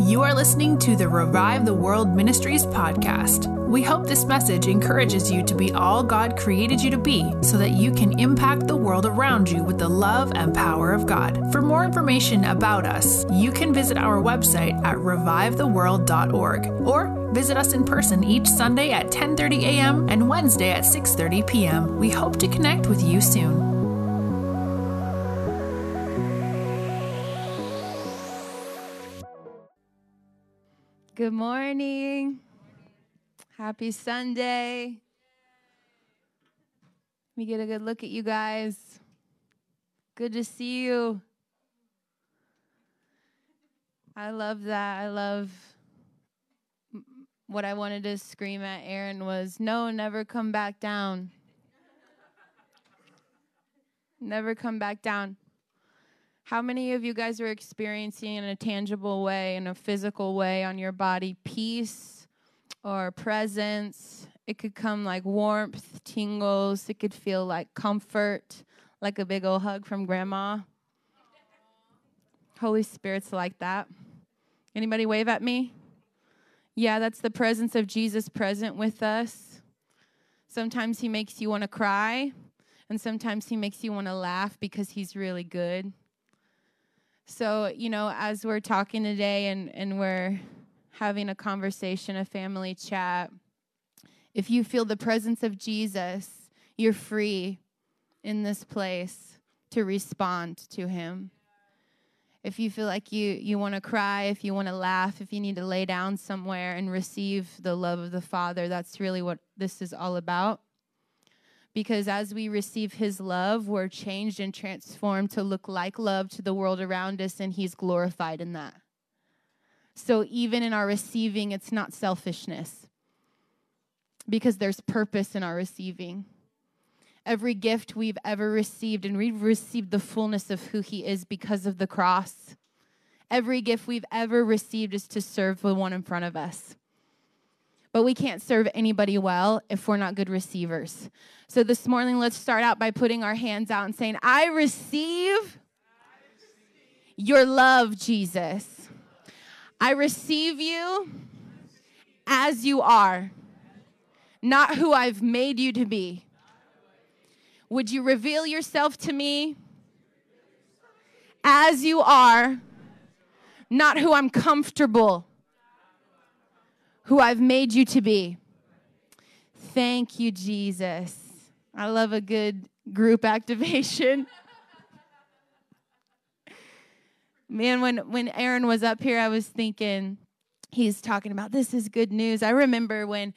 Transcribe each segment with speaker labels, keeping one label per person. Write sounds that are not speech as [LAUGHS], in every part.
Speaker 1: You are listening to the Revive the World Ministries podcast. We hope this message encourages you to be all God created you to be so that you can impact the world around you with the love and power of God. For more information about us, you can visit our website at revivetheworld.org or visit us in person each Sunday at 10:30 a.m. and Wednesday at 6:30 p.m. We hope to connect with you soon.
Speaker 2: Good morning. Happy Sunday. Let me get a good look at you guys. Good to see you. I love that. I love what I wanted to scream at Aaron was no, never come back down. never come back down. How many of you guys are experiencing in a tangible way, in a physical way on your body, peace or presence? It could come like warmth, tingles. It could feel like comfort, like a big old hug from grandma. Holy Spirit's like that. Anybody wave at me? Yeah, that's the presence of Jesus present with us. Sometimes he makes you want to cry, and sometimes he makes you want to laugh because he's really good. So, you know, as we're talking today and, and we're having a conversation, a family chat, if you feel the presence of Jesus, you're free in this place to respond to him. If you feel like you, you want to cry, if you want to laugh, if you need to lay down somewhere and receive the love of the Father, that's really what this is all about because as we receive his love, we're changed and transformed to look like love to the world around us, and he's glorified in that. So even in our receiving, it's not selfishness because there's purpose in our receiving. Every gift we've ever received, and we've received the fullness of who he is because of the cross. Every gift we've ever received is to serve the one in front of us. But we can't serve anybody well if we're not good receivers. So this morning, let's start out by putting our hands out and saying, I receive your love, Jesus. I receive you as you are, not who I've made you to be. Would you reveal yourself to me as you are, not who I'm comfortable, who I've made you to be? Thank you, Jesus. I love a good group [LAUGHS] activation. Man, when, when Aaron was up here, I was thinking, he's talking about this is good news. I remember when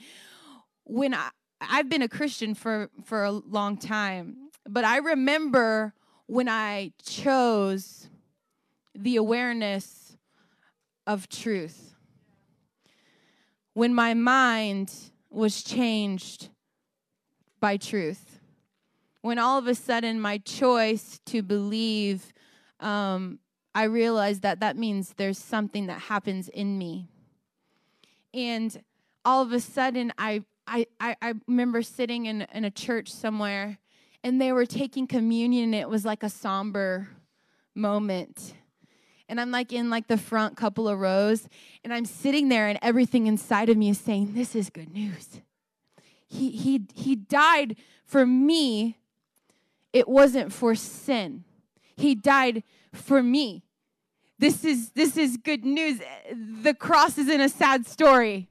Speaker 2: when I, I've been a Christian for, for a long time, but I remember when I chose the awareness of truth. When my mind was changed by truth. When all of a sudden my choice to believe, um, I realized that that means there's something that happens in me. And all of a sudden, I, I, I remember sitting in, in a church somewhere and they were taking communion it was like a somber moment and I'm like in like the front couple of rows and I'm sitting there and everything inside of me is saying this is good news he, he, he died for me. It wasn't for sin. He died for me. This is, this is good news. The cross isn't a sad story.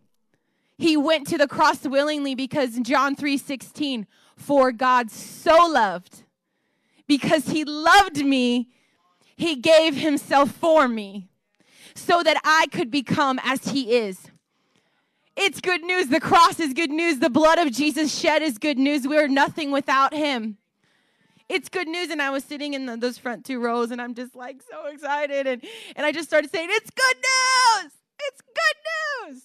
Speaker 2: He went to the cross willingly because John 3 16, for God so loved, because he loved me, he gave himself for me so that I could become as he is. It's good news. The cross is good news. The blood of Jesus shed is good news. We are nothing without him. It's good news. And I was sitting in the, those front two rows and I'm just like so excited. And, and I just started saying, It's good news. It's good news.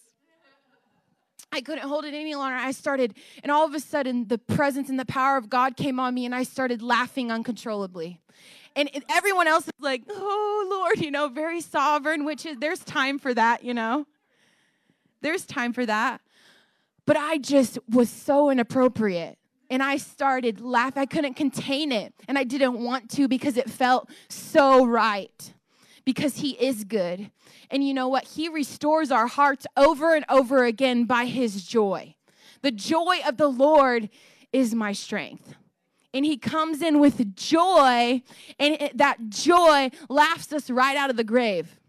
Speaker 2: I couldn't hold it any longer. I started, and all of a sudden, the presence and the power of God came on me, and I started laughing uncontrollably. And everyone else is like, oh, Lord, you know, very sovereign, which is, there's time for that, you know. There's time for that. But I just was so inappropriate. And I started laughing. I couldn't contain it. And I didn't want to because it felt so right. because He is good. And you know what? He restores our hearts over and over again by His joy. The joy of the Lord is my strength. And He comes in with joy, and it, that joy laughs us right out of the grave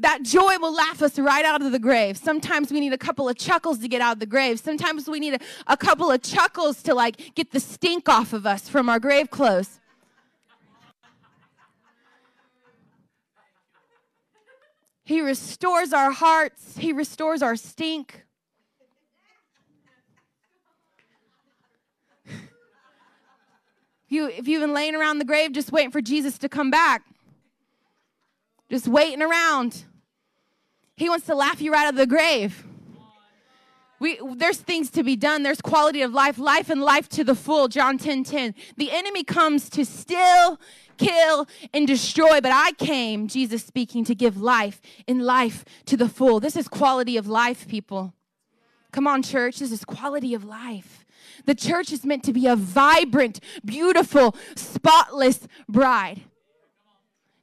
Speaker 2: that joy will laugh us right out of the grave. Sometimes we need a couple of chuckles to get out of the grave. Sometimes we need a, a couple of chuckles to like get the stink off of us from our grave clothes. He restores our hearts, He restores our stink. You, if you've been laying around the grave just waiting for Jesus to come back, just waiting around, he wants to laugh you right out of the grave. We, there's things to be done. There's quality of life, life and life to the full. John 10 10. The enemy comes to steal, kill, and destroy, but I came, Jesus speaking, to give life in life to the full. This is quality of life, people. Come on, church. This is quality of life. The church is meant to be a vibrant, beautiful, spotless bride,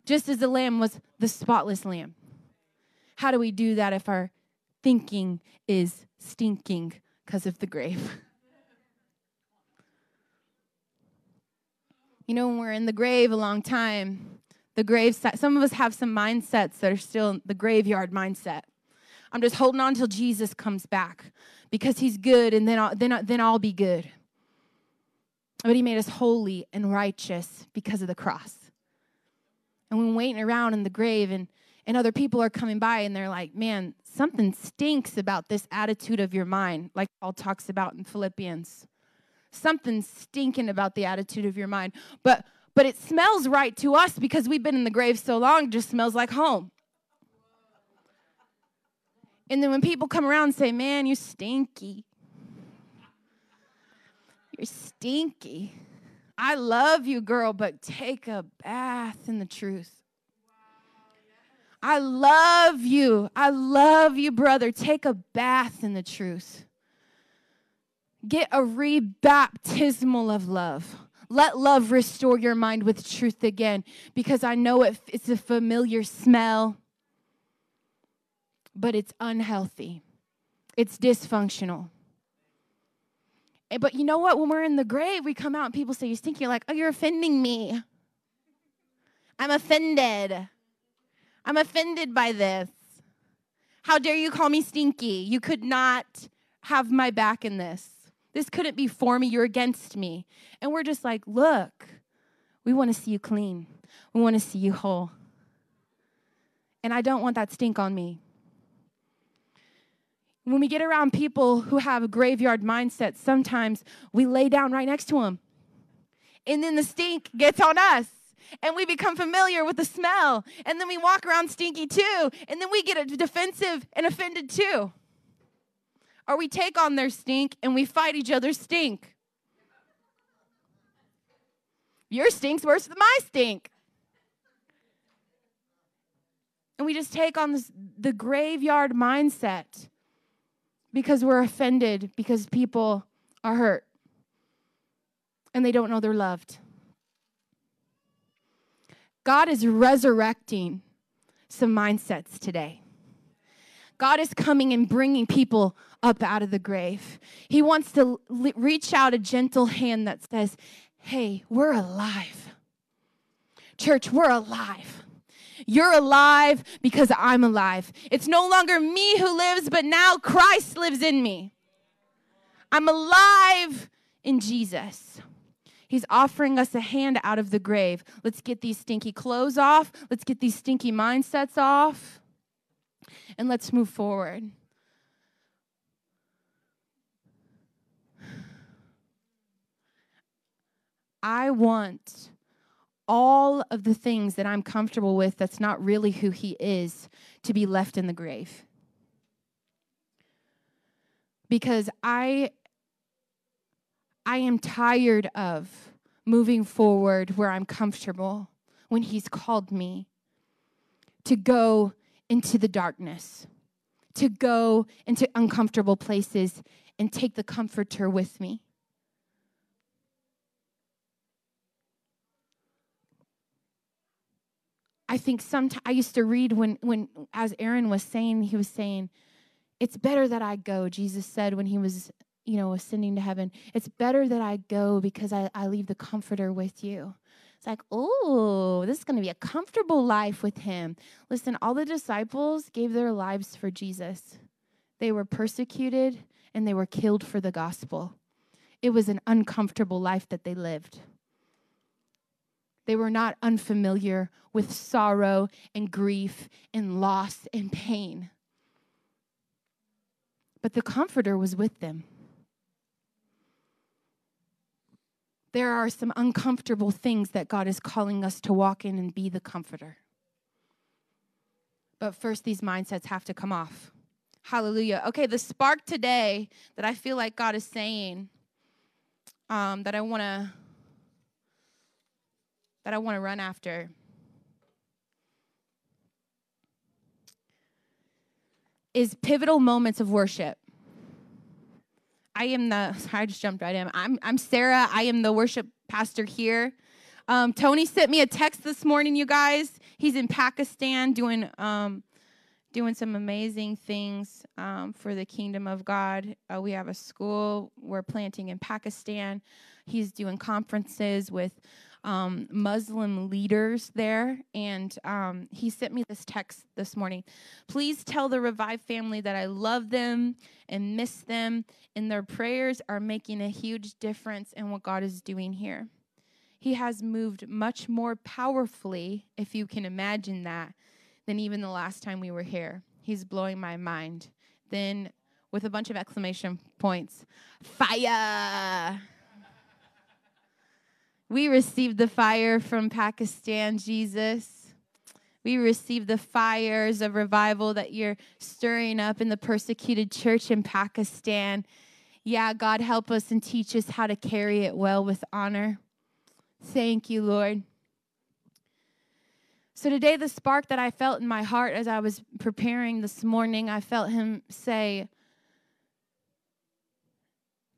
Speaker 2: just as the lamb was the spotless lamb. How do we do that if our thinking is stinking because of the grave? You know, when we're in the grave a long time, the grave, some of us have some mindsets that are still the graveyard mindset. I'm just holding on till Jesus comes back because he's good and then I'll, then, then I'll be good. But he made us holy and righteous because of the cross. And we're waiting around in the grave and and other people are coming by and they're like, man, something stinks about this attitude of your mind, like Paul talks about in Philippians. Something stinking about the attitude of your mind. But but it smells right to us because we've been in the grave so long, just smells like home. And then when people come around and say, Man, you stinky. You're stinky. I love you, girl, but take a bath in the truth. I love you. I love you, brother. Take a bath in the truth. Get a rebaptismal of love. Let love restore your mind with truth again because I know it, it's a familiar smell, but it's unhealthy, it's dysfunctional. Eh, but you know what? When we're in the grave, we come out and people say, You stink. You're like, Oh, you're offending me. I'm offended. I'm offended by this. How dare you call me stinky? You could not have my back in this. This couldn't be for me. You're against me. And we're just like, look, we want to see you clean. We want to see you whole. And I don't want that stink on me. When we get around people who have a graveyard mindset, sometimes we lay down right next to them. And then the stink gets on us and we become familiar with the smell. And then we walk around stinky too. And then we get defensive and offended too. Or we take on their stink and we fight each other's stink. Your stink's worse than my stink. And we just take on this, the graveyard mindset because we're offended because people are hurt and they don't know they're loved. God is resurrecting some mindsets today. God is coming and bringing people up out of the grave. He wants to reach out a gentle hand that says, Hey, we're alive. Church, we're alive. You're alive because I'm alive. It's no longer me who lives, but now Christ lives in me. I'm alive in Jesus. He's offering us a hand out of the grave. Let's get these stinky clothes off. Let's get these stinky mindsets off. And let's move forward. I want all of the things that I'm comfortable with that's not really who he is to be left in the grave. Because I I am tired of moving forward where I'm comfortable when He's called me to go into the darkness, to go into uncomfortable places and take the comforter with me. I think sometimes I used to read when when as Aaron was saying, he was saying, It's better that I go, Jesus said when he was, you know, ascending to heaven. It's better that I go because I, I leave the comforter with you. It's like, oh, this is going to be a comfortable life with him. Listen, all the disciples gave their lives for Jesus. They were persecuted and they were killed for the gospel. It was an uncomfortable life that they lived. They were not unfamiliar with sorrow and grief and loss and pain. But the Comforter was with them. There are some uncomfortable things that God is calling us to walk in and be the Comforter. But first, these mindsets have to come off. Hallelujah. Okay, the spark today that I feel like God is saying um, that I want to that I want to run after. Is pivotal moments of worship. I am the, I just jumped right in. I'm, I'm Sarah. I am the worship pastor here. Um, Tony sent me a text this morning, you guys. He's in Pakistan doing, um, doing some amazing things um, for the kingdom of God. Uh, we have a school we're planting in Pakistan. He's doing conferences with um, Muslim leaders there, and um, he sent me this text this morning. Please tell the Revive family that I love them and miss them, and their prayers are making a huge difference in what God is doing here. He has moved much more powerfully, if you can imagine that, than even the last time we were here. He's blowing my mind. Then, with a bunch of exclamation points, fire! We received the fire from Pakistan, Jesus. We received the fires of revival that you're stirring up in the persecuted church in Pakistan. Yeah, God, help us and teach us how to carry it well with honor. Thank you, Lord. So, today, the spark that I felt in my heart as I was preparing this morning, I felt Him say,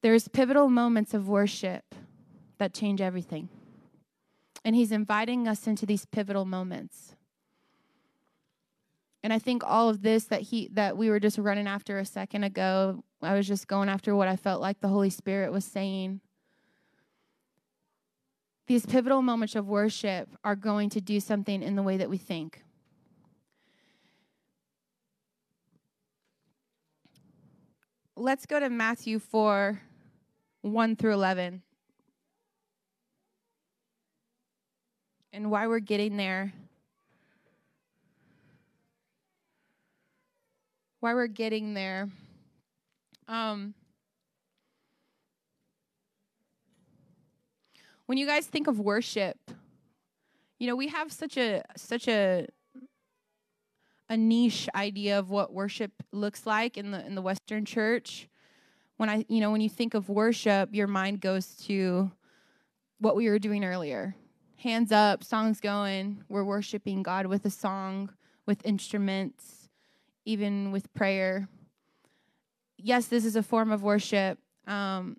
Speaker 2: There's pivotal moments of worship that change everything. And He's inviting us into these pivotal moments. And I think all of this that he that we were just running after a second ago, I was just going after what I felt like the Holy Spirit was saying. These pivotal moments of worship are going to do something in the way that we think. Let's go to Matthew 4 1 through 11. And why we're getting there. Why we're getting there. Um, when you guys think of worship, you know, we have such a such a a niche idea of what worship looks like in the in the western church. When I, you know, when you think of worship, your mind goes to what we were doing earlier hands up, songs going. We're worshiping God with a song, with instruments, even with prayer. Yes, this is a form of worship, um,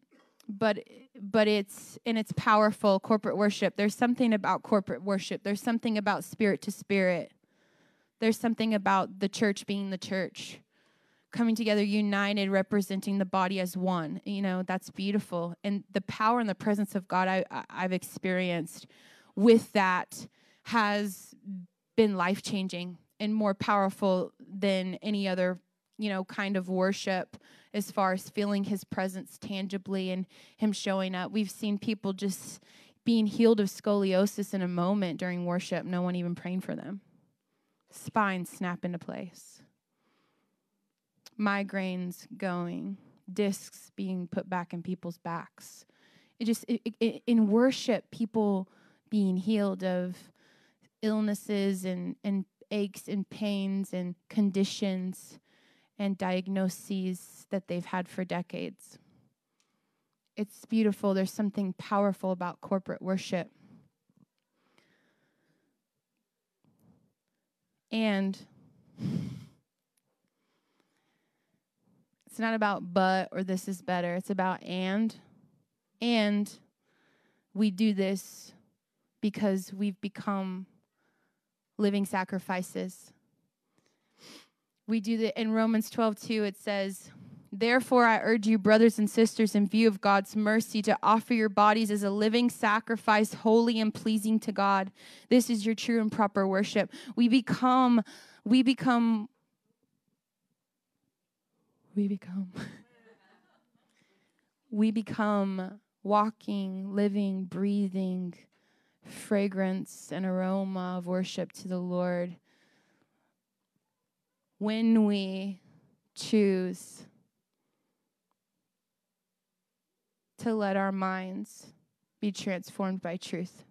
Speaker 2: but but it's and it's powerful corporate worship. There's something about corporate worship. There's something about spirit to spirit. There's something about the church being the church coming together united representing the body as one you know that's beautiful and the power and the presence of god I, i've experienced with that has been life changing and more powerful than any other you know kind of worship as far as feeling his presence tangibly and him showing up. We've seen people just being healed of scoliosis in a moment during worship no one even praying for them. Spines snap into place. Migraines going. Discs being put back in people's backs. It just it, it, in worship people being healed of illnesses and, and aches and pains and conditions and diagnoses that they've had for decades. It's beautiful. There's something powerful about corporate worship. And it's not about but or this is better. It's about and. And we do this because we've become living sacrifices. We do that in Romans 12, 2, it says, Therefore, I urge you, brothers and sisters, in view of God's mercy, to offer your bodies as a living sacrifice, holy and pleasing to God. This is your true and proper worship. We become, we become, we become, [LAUGHS] we become walking, living, breathing fragrance and aroma of worship to the Lord when we choose to let our minds be transformed by truth.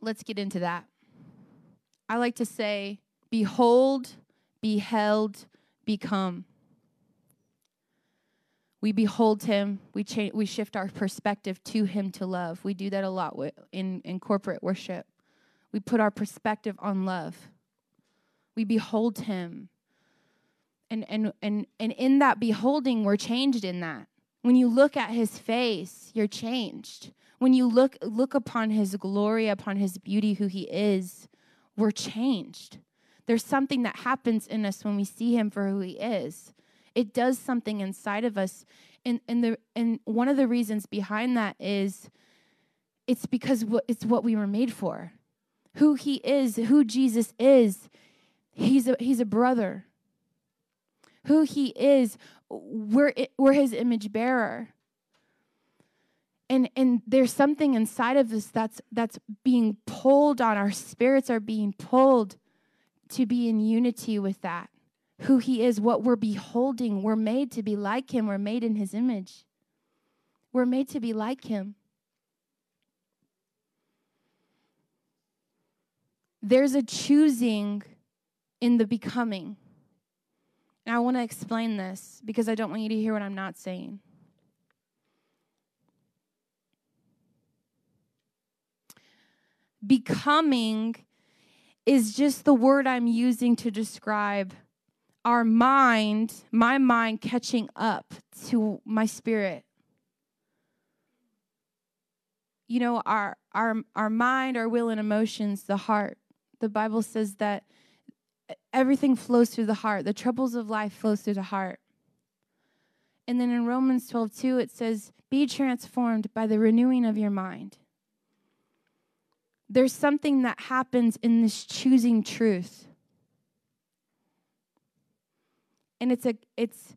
Speaker 2: Let's get into that. I like to say, Behold, beheld, become. We behold him, we, cha- we shift our perspective to him to love. We do that a lot in, in corporate worship. We put our perspective on love. We behold him and and and and in that beholding we're changed in that when you look at his face you're changed when you look look upon his glory upon his beauty who he is we're changed there's something that happens in us when we see him for who he is it does something inside of us and and the and one of the reasons behind that is it's because it's what we were made for who he is who jesus is he's a he's a brother who he is. We're, we're his image bearer. And, and there's something inside of us that's, that's being pulled on. Our spirits are being pulled to be in unity with that. Who he is, what we're beholding. We're made to be like him, we're made in his image. We're made to be like him. There's a choosing in the becoming. And I want to explain this because I don't want you to hear what I'm not saying. Becoming is just the word I'm using to describe our mind, my mind catching up to my spirit. You know, our our our mind, our will and emotions, the heart. The Bible says that everything flows through the heart. The troubles of life flows through the heart. And then in Romans 12, 2, it says, Be transformed by the renewing of your mind. There's something that happens in this choosing truth. And it's a it's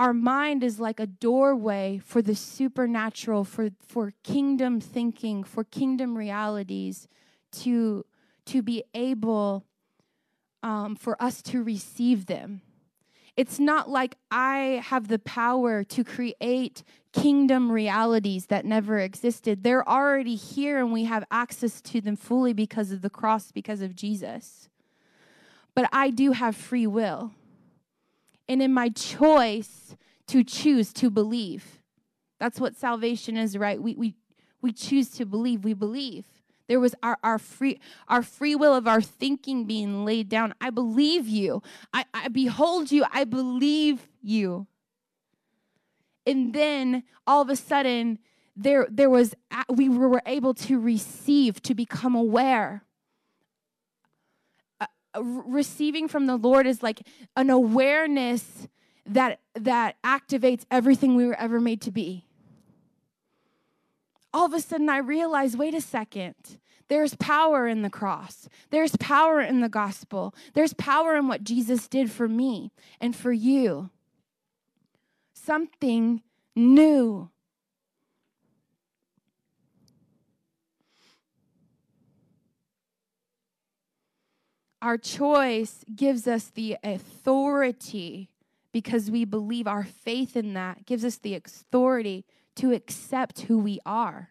Speaker 2: our mind is like a doorway for the supernatural, for, for kingdom thinking, for kingdom realities to, to be able um, for us to receive them. It's not like I have the power to create kingdom realities that never existed. They're already here and we have access to them fully because of the cross, because of Jesus. But I do have free will. And in my choice to choose to believe, that's what salvation is, right? We, we, we choose to believe, we believe. There was our, our free our free will of our thinking being laid down. I believe you. I, I behold you. I believe you. And then all of a sudden, there there was we were able to receive, to become aware. Uh, receiving from the Lord is like an awareness that that activates everything we were ever made to be all of a sudden I realize wait a second. There's power in the cross. There's power in the gospel. There's power in what Jesus did for me and for you. Something new. Our choice gives us the authority because we believe our faith in that gives us the authority to accept who we are.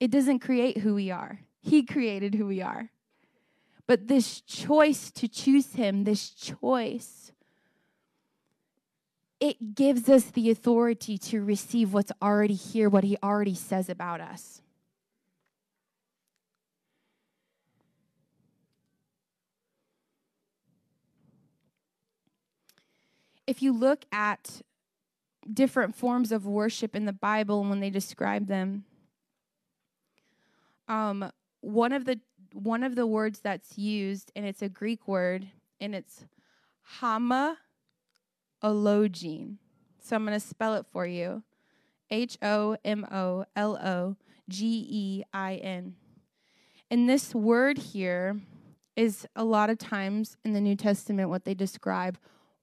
Speaker 2: It doesn't create who we are, He created who we are. But this choice to choose Him, this choice, it gives us the authority to receive what's already here, what He already says about us. If you look at different forms of worship in the Bible when they describe them. Um, one of the one of the words that's used, and it's a Greek word, and it's hama ologene. So I'm going to spell it for you. H O M O L O G E I N. And this word here is a lot of times in the New Testament what they describe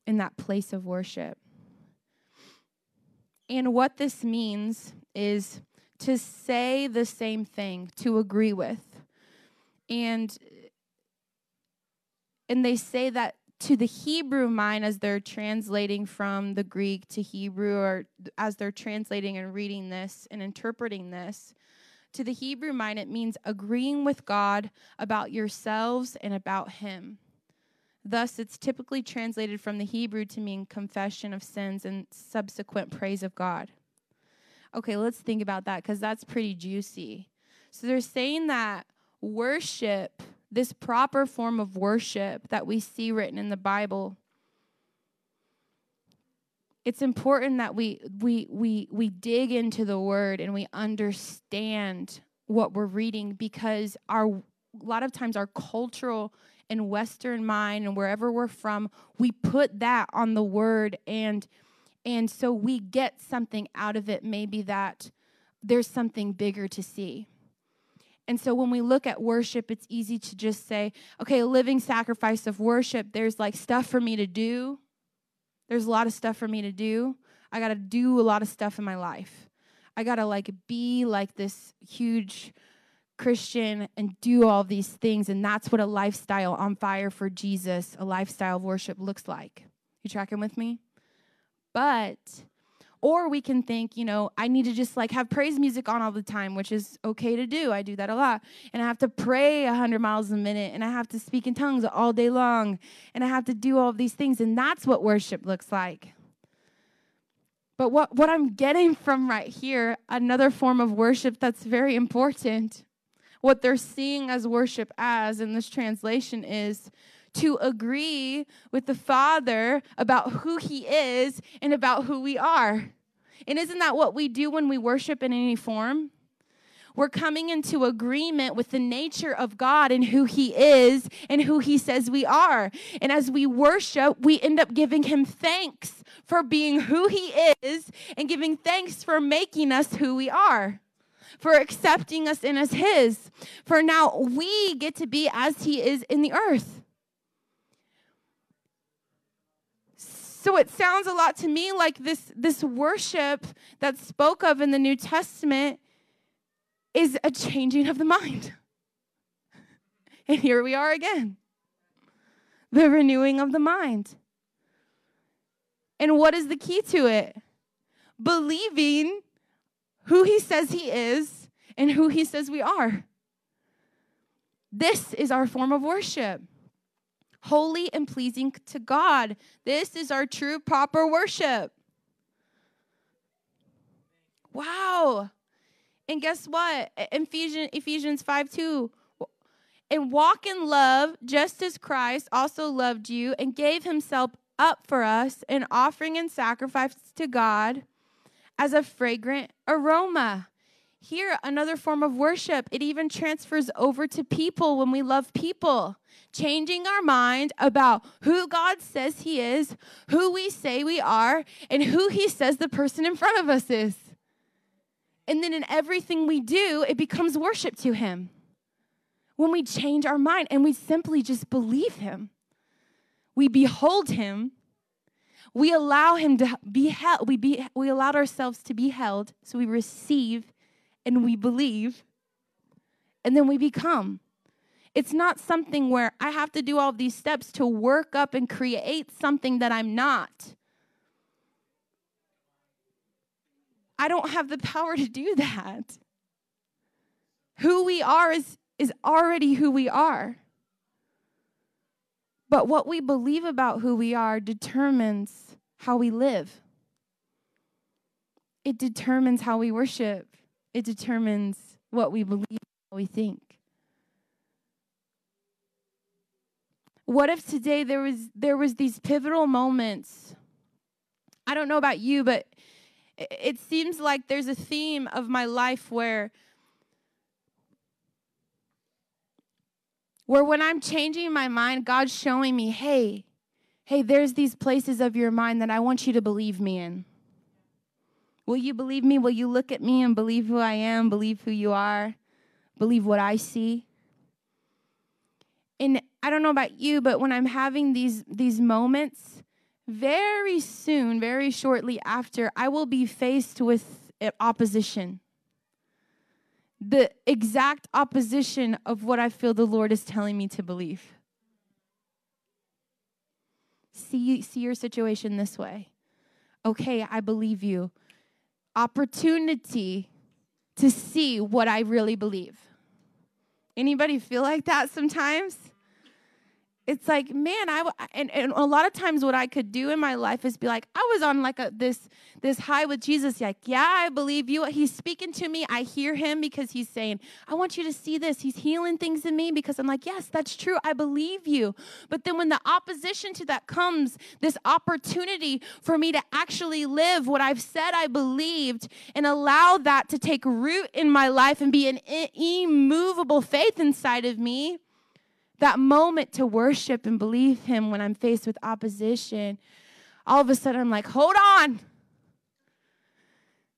Speaker 2: in that place of worship. And what this means is to say the same thing, to agree with. And and they say that to the Hebrew mind as they're translating from the Greek to Hebrew or as they're translating and reading this and interpreting this, to the Hebrew mind, it means agreeing with God about yourselves and about Him. Thus, it's typically translated from the Hebrew to mean confession of sins and subsequent praise of God. Okay, let's think about that because that's pretty juicy. So they're saying that worship this proper form of worship that we see written in the Bible, it's important that we we we we dig into the word and we understand what we're reading because our a lot of times our cultural and western mind and wherever we're from we put that on the word and and so we get something out of it maybe that there's something bigger to see and so when we look at worship, it's easy to just say, okay, living sacrifice of worship, there's like stuff for me to do. There's a lot of stuff for me to do. I got to do a lot of stuff in my life. I got to like be like this huge Christian and do all these things. And that's what a lifestyle on fire for Jesus, a lifestyle of worship looks like. You tracking with me? But or we can think, you know, I need to just like have praise music on all the time, which is okay to do. I do that a lot. And I have to pray 100 miles a minute and I have to speak in tongues all day long and I have to do all of these things. And that's what worship looks like. But what, what I'm getting from right here, another form of worship that's very important, what they're seeing as worship as in this translation is to agree with the Father about who He is and about who we are. And isn't that what we do when we worship in any form? We're coming into agreement with the nature of God and who He is and who He says we are. And as we worship, we end up giving Him thanks for being who He is and giving thanks for making us who we are for accepting us in as His. For now we get to be as He is in the earth. So it sounds a lot to me like this, this worship that's spoke of in the New Testament is a changing of the mind. [LAUGHS] And here we are again the renewing of the mind. And what is the key to it? Believing who he says he is and who he says we are. This is our form of worship holy and pleasing to God. This is our true, proper worship. Wow. And guess what? Ephesians, Ephesians 5 2. And walk in love, just as Christ also loved you and gave himself up for us, an offering and sacrifice to God as a fragrant aroma. Here, another form of worship, it even transfers over to people when we love people changing our mind about who God says He is, who we say we are, and who He says the person in front of us is. And then in everything we do, it becomes worship to Him. When we change our mind and we simply just believe Him, we behold Him. We allow him to be held. We, be, we allowed ourselves to be held. So we receive and we believe. And then we become. It's not something where I have to do all these steps to work up and create something that I'm not. I don't have the [LAUGHS] power to do that. Who we are is, is already who we are. But what we believe about who we are determines how we live. It determines how we worship. It determines what we believe, what we think. What if today there was there was these pivotal moments? I don't know about you, but it seems like there's a theme of my life where Where when I'm changing my mind, God's showing me, hey, hey, there's these places of your mind that I want you to believe me in. Will you believe me? Will you look at me and believe who I am, believe who you are, believe what I see? And I don't know about you, but when I'm having these these moments, very soon, very shortly after, I will be faced with opposition. The exact opposition of what I feel the Lord is telling me to believe. See, see your situation this way. Okay, I believe you. Opportunity to see what I really believe. Anybody feel like that sometimes? It's like man i and, and a lot of times what i could do in my life is be like i was on like a this this high with jesus. Like yeah i believe you. He's speaking to me. I hear him because he's saying i want you to see this. He's healing things in me because i'm like yes that's true. I believe you. But then when the opposition to that comes this opportunity for me to actually live what i've said i believed and allow that to take root in my life and be an immovable faith inside of me that moment to worship and believe Him when I'm faced with opposition, all of a sudden I'm like, hold on.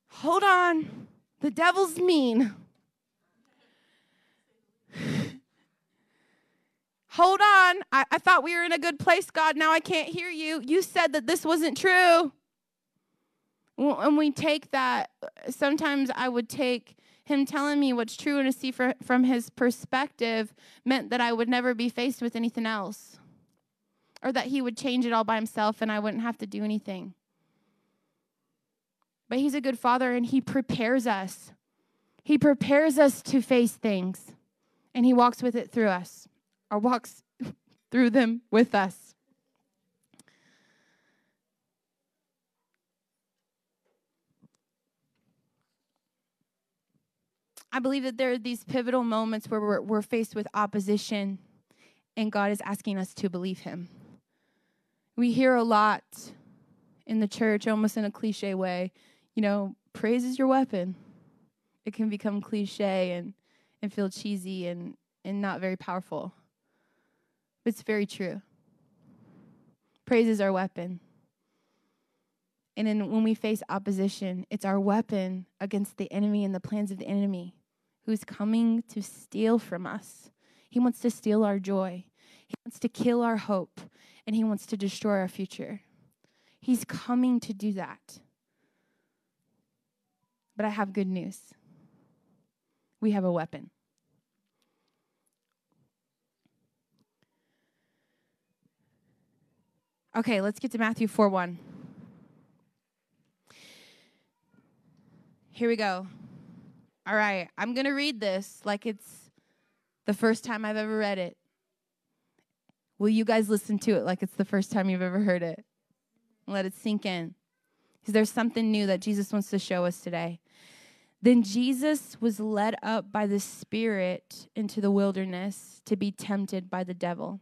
Speaker 2: Hold on. The devil's mean. [SIGHS] hold on. I, I, thought we were in a good place, God. Now I can't hear you. You said that this wasn't true. And we take that, sometimes I would take him telling me what's true and to see for, from his perspective meant that I would never be faced with anything else. Or that he would change it all by himself and I wouldn't have to do anything. But he's a good father and he prepares us. He prepares us to face things and he walks with it through us or walks [LAUGHS] through them with us. I believe that there are these pivotal moments where we're, we're faced with opposition and God is asking us to believe Him. We hear a lot in the church, almost in a cliche way, you know, praise is your weapon. It can become cliche and, and feel cheesy and, and not very powerful. But it's very true. Praise is our weapon. And then when we face opposition, it's our weapon against the enemy and the plans of the enemy who's coming to steal from us. He wants to steal our joy, He wants to kill our hope, and He wants to destroy our future. He's coming to do that. But I have good news we have a weapon. Okay, let's get to Matthew 4 1. Here we go. All right, I'm going to read this like it's the first time I've ever read it. Will you guys listen to it like it's the first time you've ever heard it? Let it sink in. Because there's something new that Jesus wants to show us today. Then Jesus was led up by the Spirit into the wilderness to be tempted by the devil.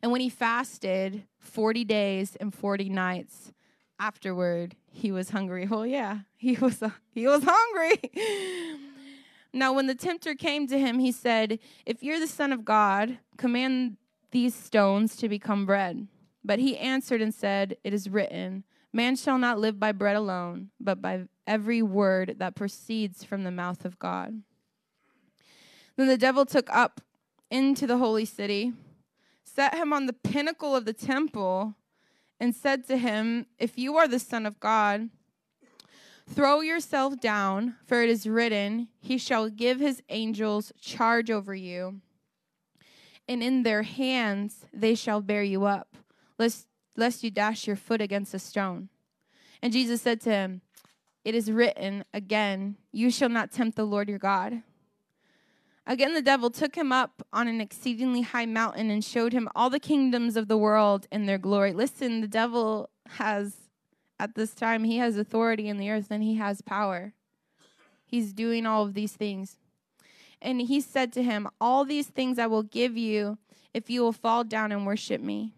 Speaker 2: And when he fasted 40 days and 40 nights, afterward he was hungry. [LAUGHS] Oh yeah, he was uh, he was hungry. [LAUGHS] now when the tempter came to him, he said, "If you're the son of God, command these stones to become bread." But he answered and said, "It is written, man shall not live by bread alone, but by every word that proceeds from the mouth of God." Then the devil took up into the holy city, set him on the pinnacle of the temple, and said to him, If you are the Son of God, throw yourself down, for it is written, He shall give his angels charge over you, and in their hands they shall bear you up, lest, lest you dash your foot against a stone. And Jesus said to him, It is written again, You shall not tempt the Lord your God. Again, the devil took him up on an exceedingly high mountain and showed him all the kingdoms of the world and their glory. Listen, the devil has, at this time, he has authority in the earth and he has power. He's doing all of these things. And he said to him, All these things I will give you if you will fall down and worship me.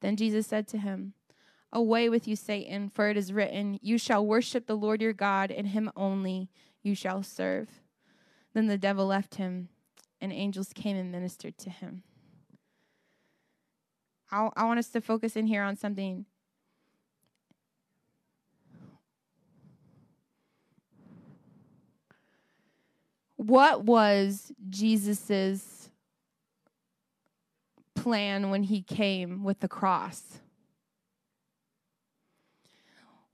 Speaker 2: Then Jesus said to him, Away with you, Satan, for it is written, You shall worship the Lord your God, and him only you shall serve. Then the devil left him, and angels came and ministered to him. I, I want us to focus in here on something. What was Jesus's plan when he came with the cross?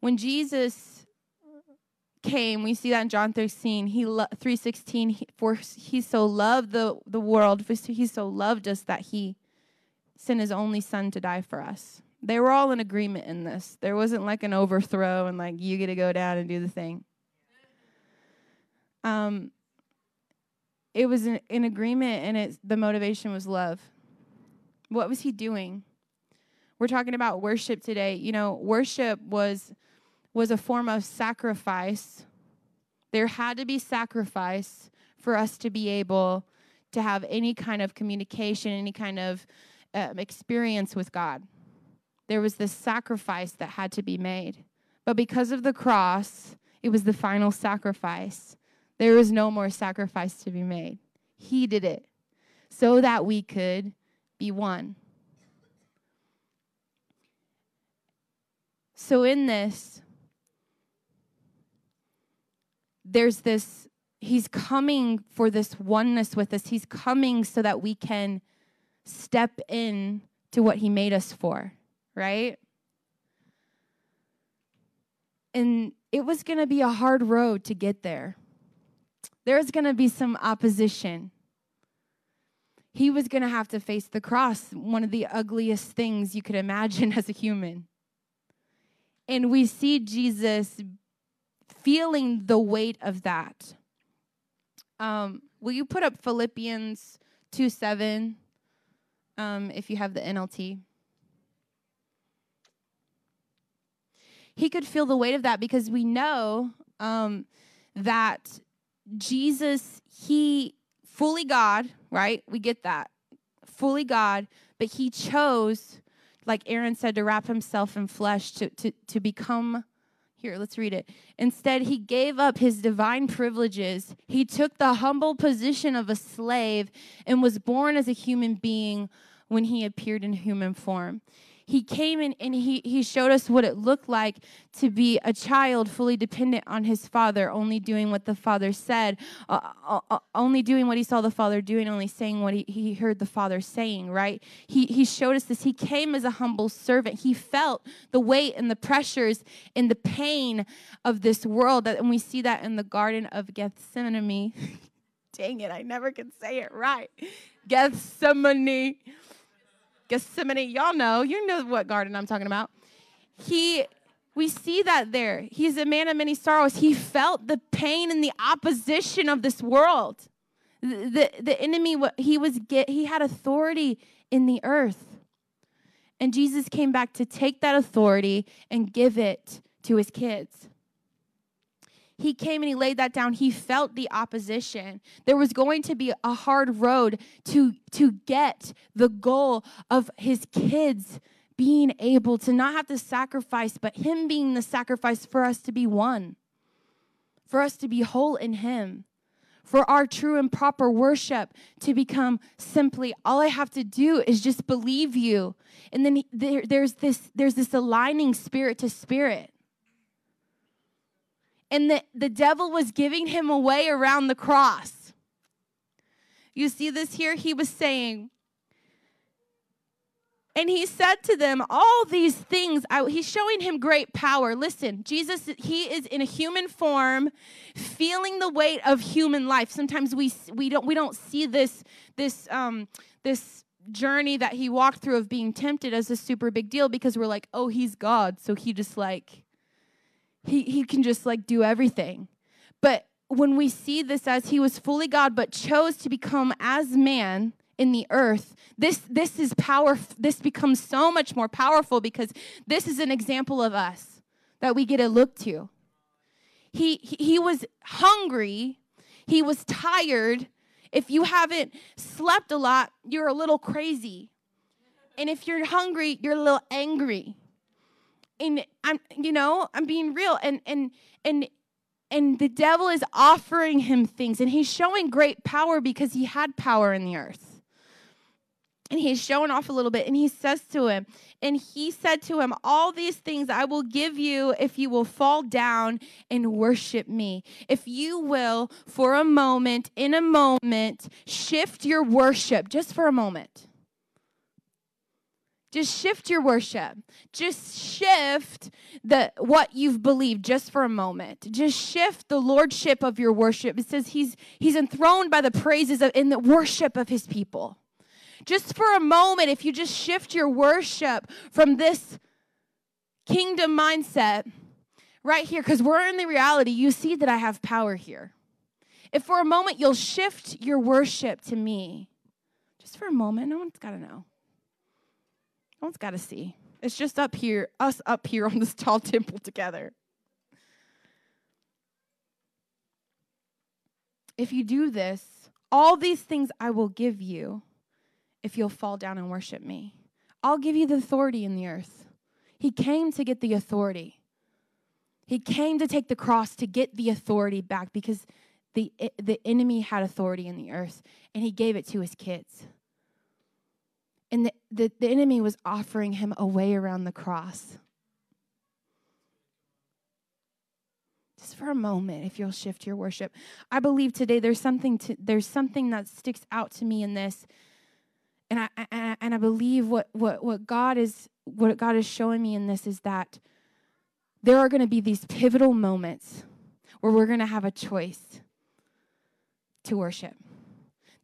Speaker 2: When Jesus came, we see that in John 13, he lo- 316, he, for he so loved the, the world, for he so loved us that he sent his only son to die for us. They were all in agreement in this. There wasn't like an overthrow and like you get to go down and do the thing. Um, it was in agreement and it, the motivation was love. What was he doing? We're talking about worship today. You know, worship was was a form of sacrifice. There had to be sacrifice for us to be able to have any kind of communication, any kind of um, experience with God. There was this sacrifice that had to be made. But because of the cross, it was the final sacrifice. There was no more sacrifice to be made. He did it so that we could be one. So, in this, there's this, he's coming for this oneness with us. He's coming so that we can step in to what he made us for, right? And it was going to be a hard road to get there. There's going to be some opposition. He was going to have to face the cross, one of the ugliest things you could imagine [LAUGHS] as a human. And we see Jesus feeling the weight of that. Um, will you put up Philippians 2 7 um, if you have the NLT? He could feel the weight of that because we know um, that Jesus, he fully God, right? We get that. Fully God, but he chose, like Aaron said, to wrap himself in flesh, to, to, to become here, let's read it. Instead, he gave up his divine privileges. He took the humble position of a slave and was born as a human being when he appeared in human form he came in and he, he showed us what it looked like to be a child fully dependent on his father, only doing what the father said, uh, uh, uh, only doing what he saw the father doing, only saying what he, he heard the father saying, right? He, he showed us this. He came as a humble servant. He felt the weight and the pressures and the pain of this world. And we see that in the Garden of Gethsemane. [LAUGHS] Dang it, I never can say it right. Gethsemane. Gethsemane, y'all know, you know what garden I'm talking about. He we see that there. He's a man of many sorrows. He felt the pain and the opposition of this world. The, the, the enemy, he was get, he had authority in the earth. And Jesus came back to take that authority and give it to his kids he came and he laid that down. He felt the opposition. There was going to be a hard road to to get the goal of his kids being able to not have to sacrifice but him being the sacrifice for us to be one for us to be whole in him for our true and proper worship to become simply all i have to do is just believe you. And then there, there's this there's this aligning spirit to spirit and the, the devil was giving him away around the cross. You see this here? He was saying, and he said to them, All these things, I, he's showing him great power. Listen, Jesus, he is in a human form, feeling the weight of human life. Sometimes we, we, don't, we don't see this, this, um, this journey that he walked through of being tempted as a super big deal because we're like, oh, he's God. So he just like he, he can just like do everything. But when we see this as he was fully God but chose to become as man in the earth, this this is power this becomes so much more powerful because this is an example of us that we get to look to. He he, he was hungry, he was tired. If you haven't slept a lot, you're a little crazy. And if you're hungry, you're a little angry and I'm you know I'm being real and and and and the devil is offering him things and he's showing great power because he had power in the earth. And he's showing off a little bit and he says to him and he said to him all these things i will give you if you will fall down and worship me. If you will for a moment in a moment shift your worship just for a moment just shift your worship. Just shift the what you've believed just for a moment. Just shift the lordship of your worship. It says he's he's enthroned by the praises of in the worship of his people. Just for a moment, if you just shift your worship from this kingdom mindset right here, because we're in the reality, you see that I have power here. If for a moment you'll shift your worship to me, just for a moment, no one's got to know. One's got to see. It's just up here, us up here on this [LAUGHS] tall temple together. If you do this, all these things I will give you if you'll fall down and worship me. I'll give you the authority in the earth. He came to get the authority. He came to take the cross to get the authority back because the, the enemy had authority in the earth and he gave it to his kids. And the, the, the enemy was offering him a way around the cross. Just for a moment, if you'll shift your worship. I believe today there's something to, there's something that sticks out to me in this. And I, I and I believe what, what, what God is what God is showing me in this is that there are going to be these pivotal moments where we're going to have a choice to worship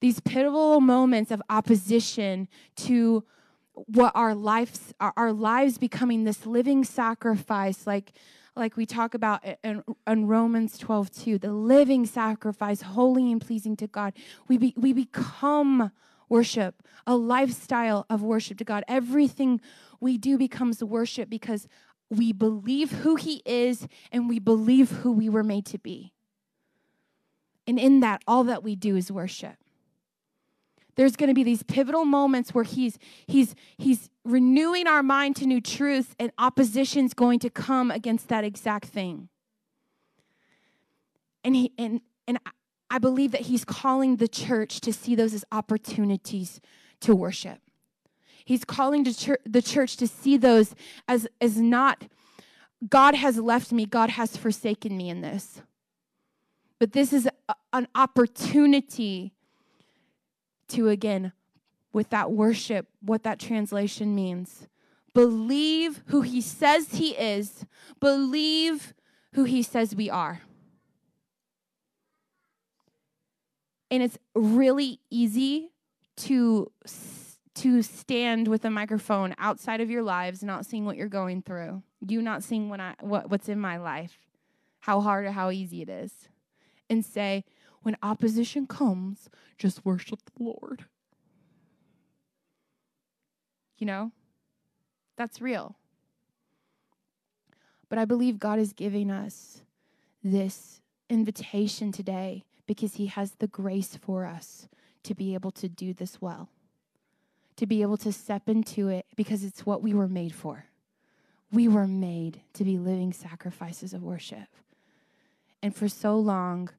Speaker 2: these pivotal moments of opposition to what our lives our, lives becoming this living sacrifice like like we talk about in, in Romans 12 2, the living sacrifice, holy and pleasing to God. We, be, we become worship, a lifestyle of worship to God. Everything we do becomes worship because we believe who He is and we believe who we were made to be. And in that, all that we do is worship there's going to be these pivotal moments where he's he's he's renewing our mind to new truths and opposition's going to come against that exact thing. And he and and i believe that he's calling the church to see those as opportunities to worship. He's calling to the church to see those as as not god has left me god has forsaken me in this. But this is a, an opportunity to again, with that worship, what that translation means. Believe who he says he is, believe who he says we are. And it's really easy to to stand with a microphone outside of your lives, not seeing what you're going through. You not seeing what I what, what's in my life, how hard or how easy it is. And say, when opposition comes, just worship the Lord. You know, that's real. But I believe God is giving us this invitation today because He has the grace for us to be able to do this well, to be able to step into it because it's what we were made for. We were made to be living sacrifices of worship. And for so long,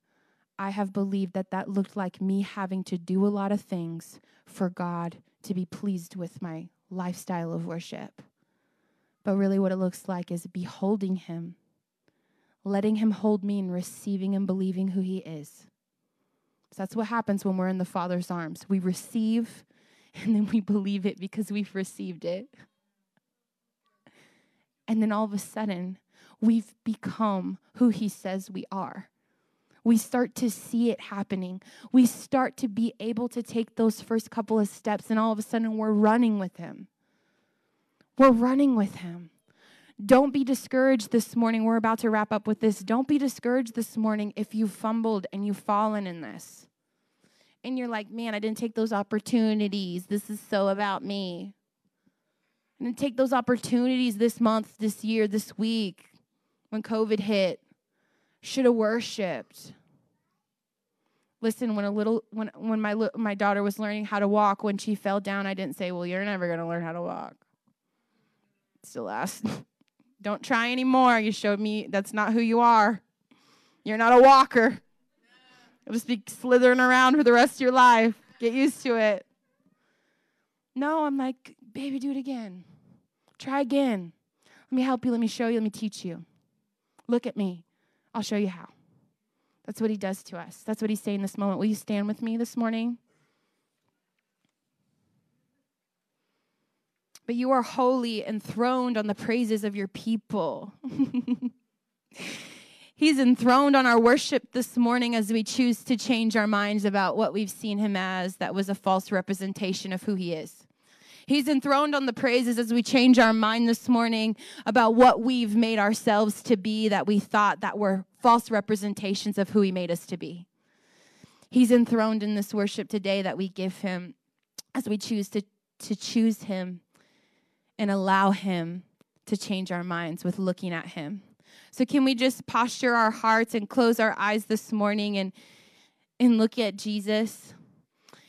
Speaker 2: I have believed that that looked like me having to do a lot of things for God to be pleased with my lifestyle of worship. But really, what it looks like is beholding Him, letting Him hold me, and receiving and believing who He is. So that's what happens when we're in the Father's arms. We receive [LAUGHS] and then we believe it because we've received it. And then all of a sudden, we've become who He says we are we start to see it happening. We start to be able to take those first couple of steps, and all of a sudden we're running with Him. We're running with Him. Don't be discouraged this morning. We're about to wrap up with this. Don't be discouraged this morning if you've fumbled and you've fallen in this. And you're like, man, I didn't take those opportunities. This is so about me. Didn't take those opportunities this month, this year, this week when COVID hit should have worshiped. Listen, when a little when when my my daughter was learning how to walk, when she fell down, I didn't say, "Well, you're never going to learn how to walk." Still asked, [LAUGHS] "Don't try anymore. You showed me that's not who you are." You're not a walker. You'll just be slithering around for the rest of your life. Get used to it. No, I'm like, baby, do it again. Try again. Let me help you. Let me show you. Let me teach you. Look at me. I'll show you how. That's what he does to us. That's what he's saying this moment. Will you stand with me this morning? But you are holy, enthroned on the praises of your people. [LAUGHS] He's enthroned on our worship this morning as we choose to change our minds about what we've seen him as that was a false representation of who he is. He's enthroned on the praises as we change our mind this morning about what we've made ourselves to be that we thought that were false representations of who he made us to be. He's enthroned in this worship today that we give him as we choose to, to choose him and allow him to change our minds with looking at him. So, can we just posture our hearts and close our eyes this morning and, and look at Jesus?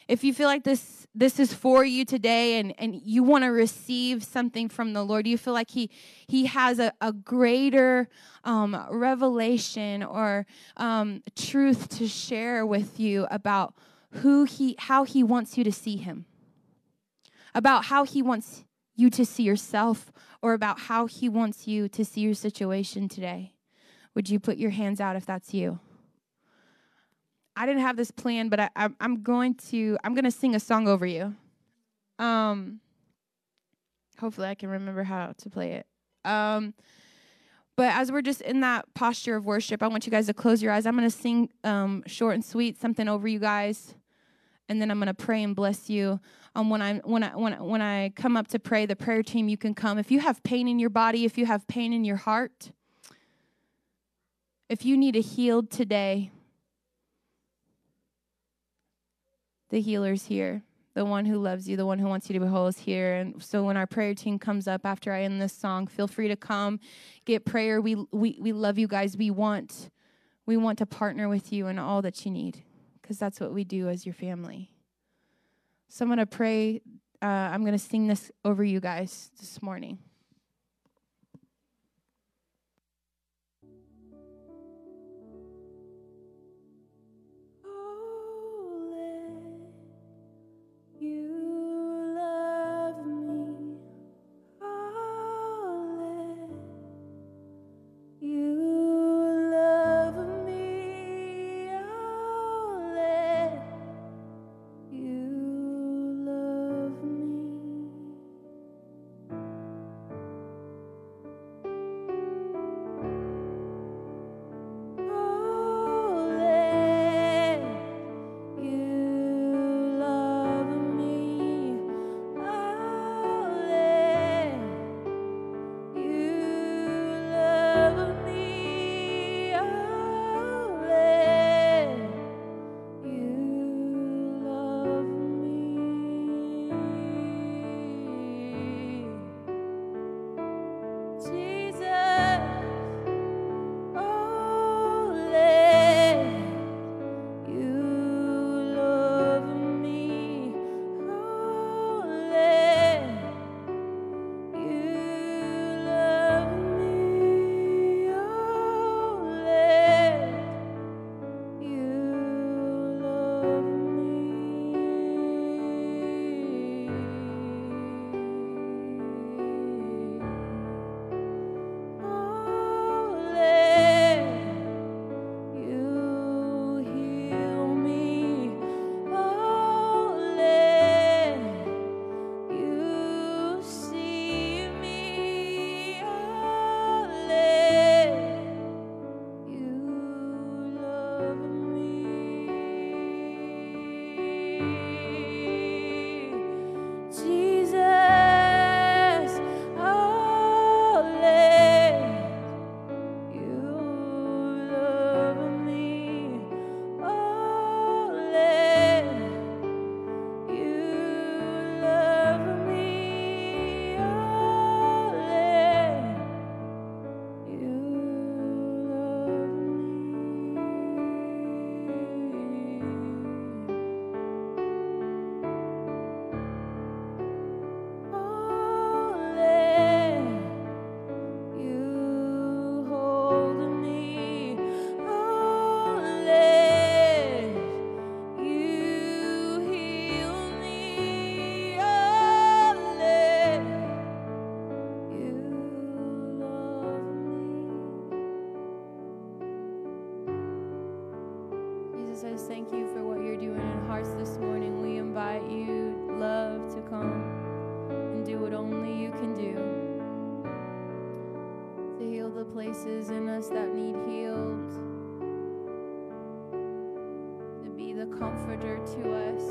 Speaker 2: If you feel like this, this is for you today and, and you want to receive something from the Lord, you feel like He, he has a, a greater um, revelation or um, truth to share with you about who He, how He wants you to see Him, about how He wants you to see yourself or about how He wants you to see your situation today, would you put your hands out if that's you? I didn't have this plan, but I, am going to I'm going to sing a song over you. Um, hopefully, I can remember how to play it. Um, but as we're just in that posture of worship, I want you guys to close your eyes. I'm going to sing um, short and sweet something over you guys, and then I'm going to pray and bless you um, when I when I when when I come up to pray, the prayer team you can come. If you have pain in your body, if you have pain in your heart, if you need a healed today, the healer's here. The one who loves you, the one who wants you to be whole is here. And so when our prayer team comes up after I end this song, feel free to come, get prayer. We we we love you guys. We want we want to partner with you in all that you need because that's what we do as your family. So I'm going to pray. Uh, I'm going to sing this over you guys this morning. Us that need healed. To be the comforter to us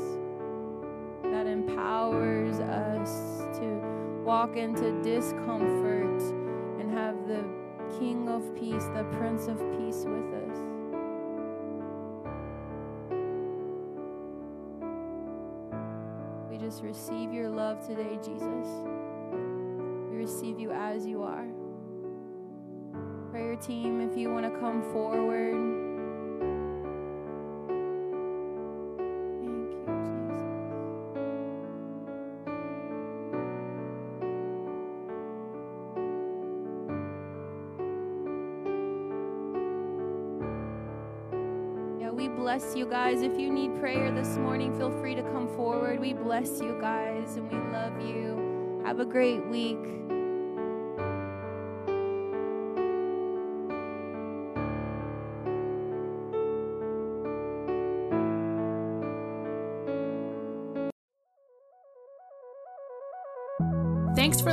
Speaker 2: that empowers us to walk into discomfort and have the King of Peace, the Prince of Peace with us. We just receive your love today, Jesus. We receive you as you are. Prayer team, if you want to come forward. Bless you guys. If you need prayer this morning, feel free to come forward. We bless you guys and we love you. Have a great week.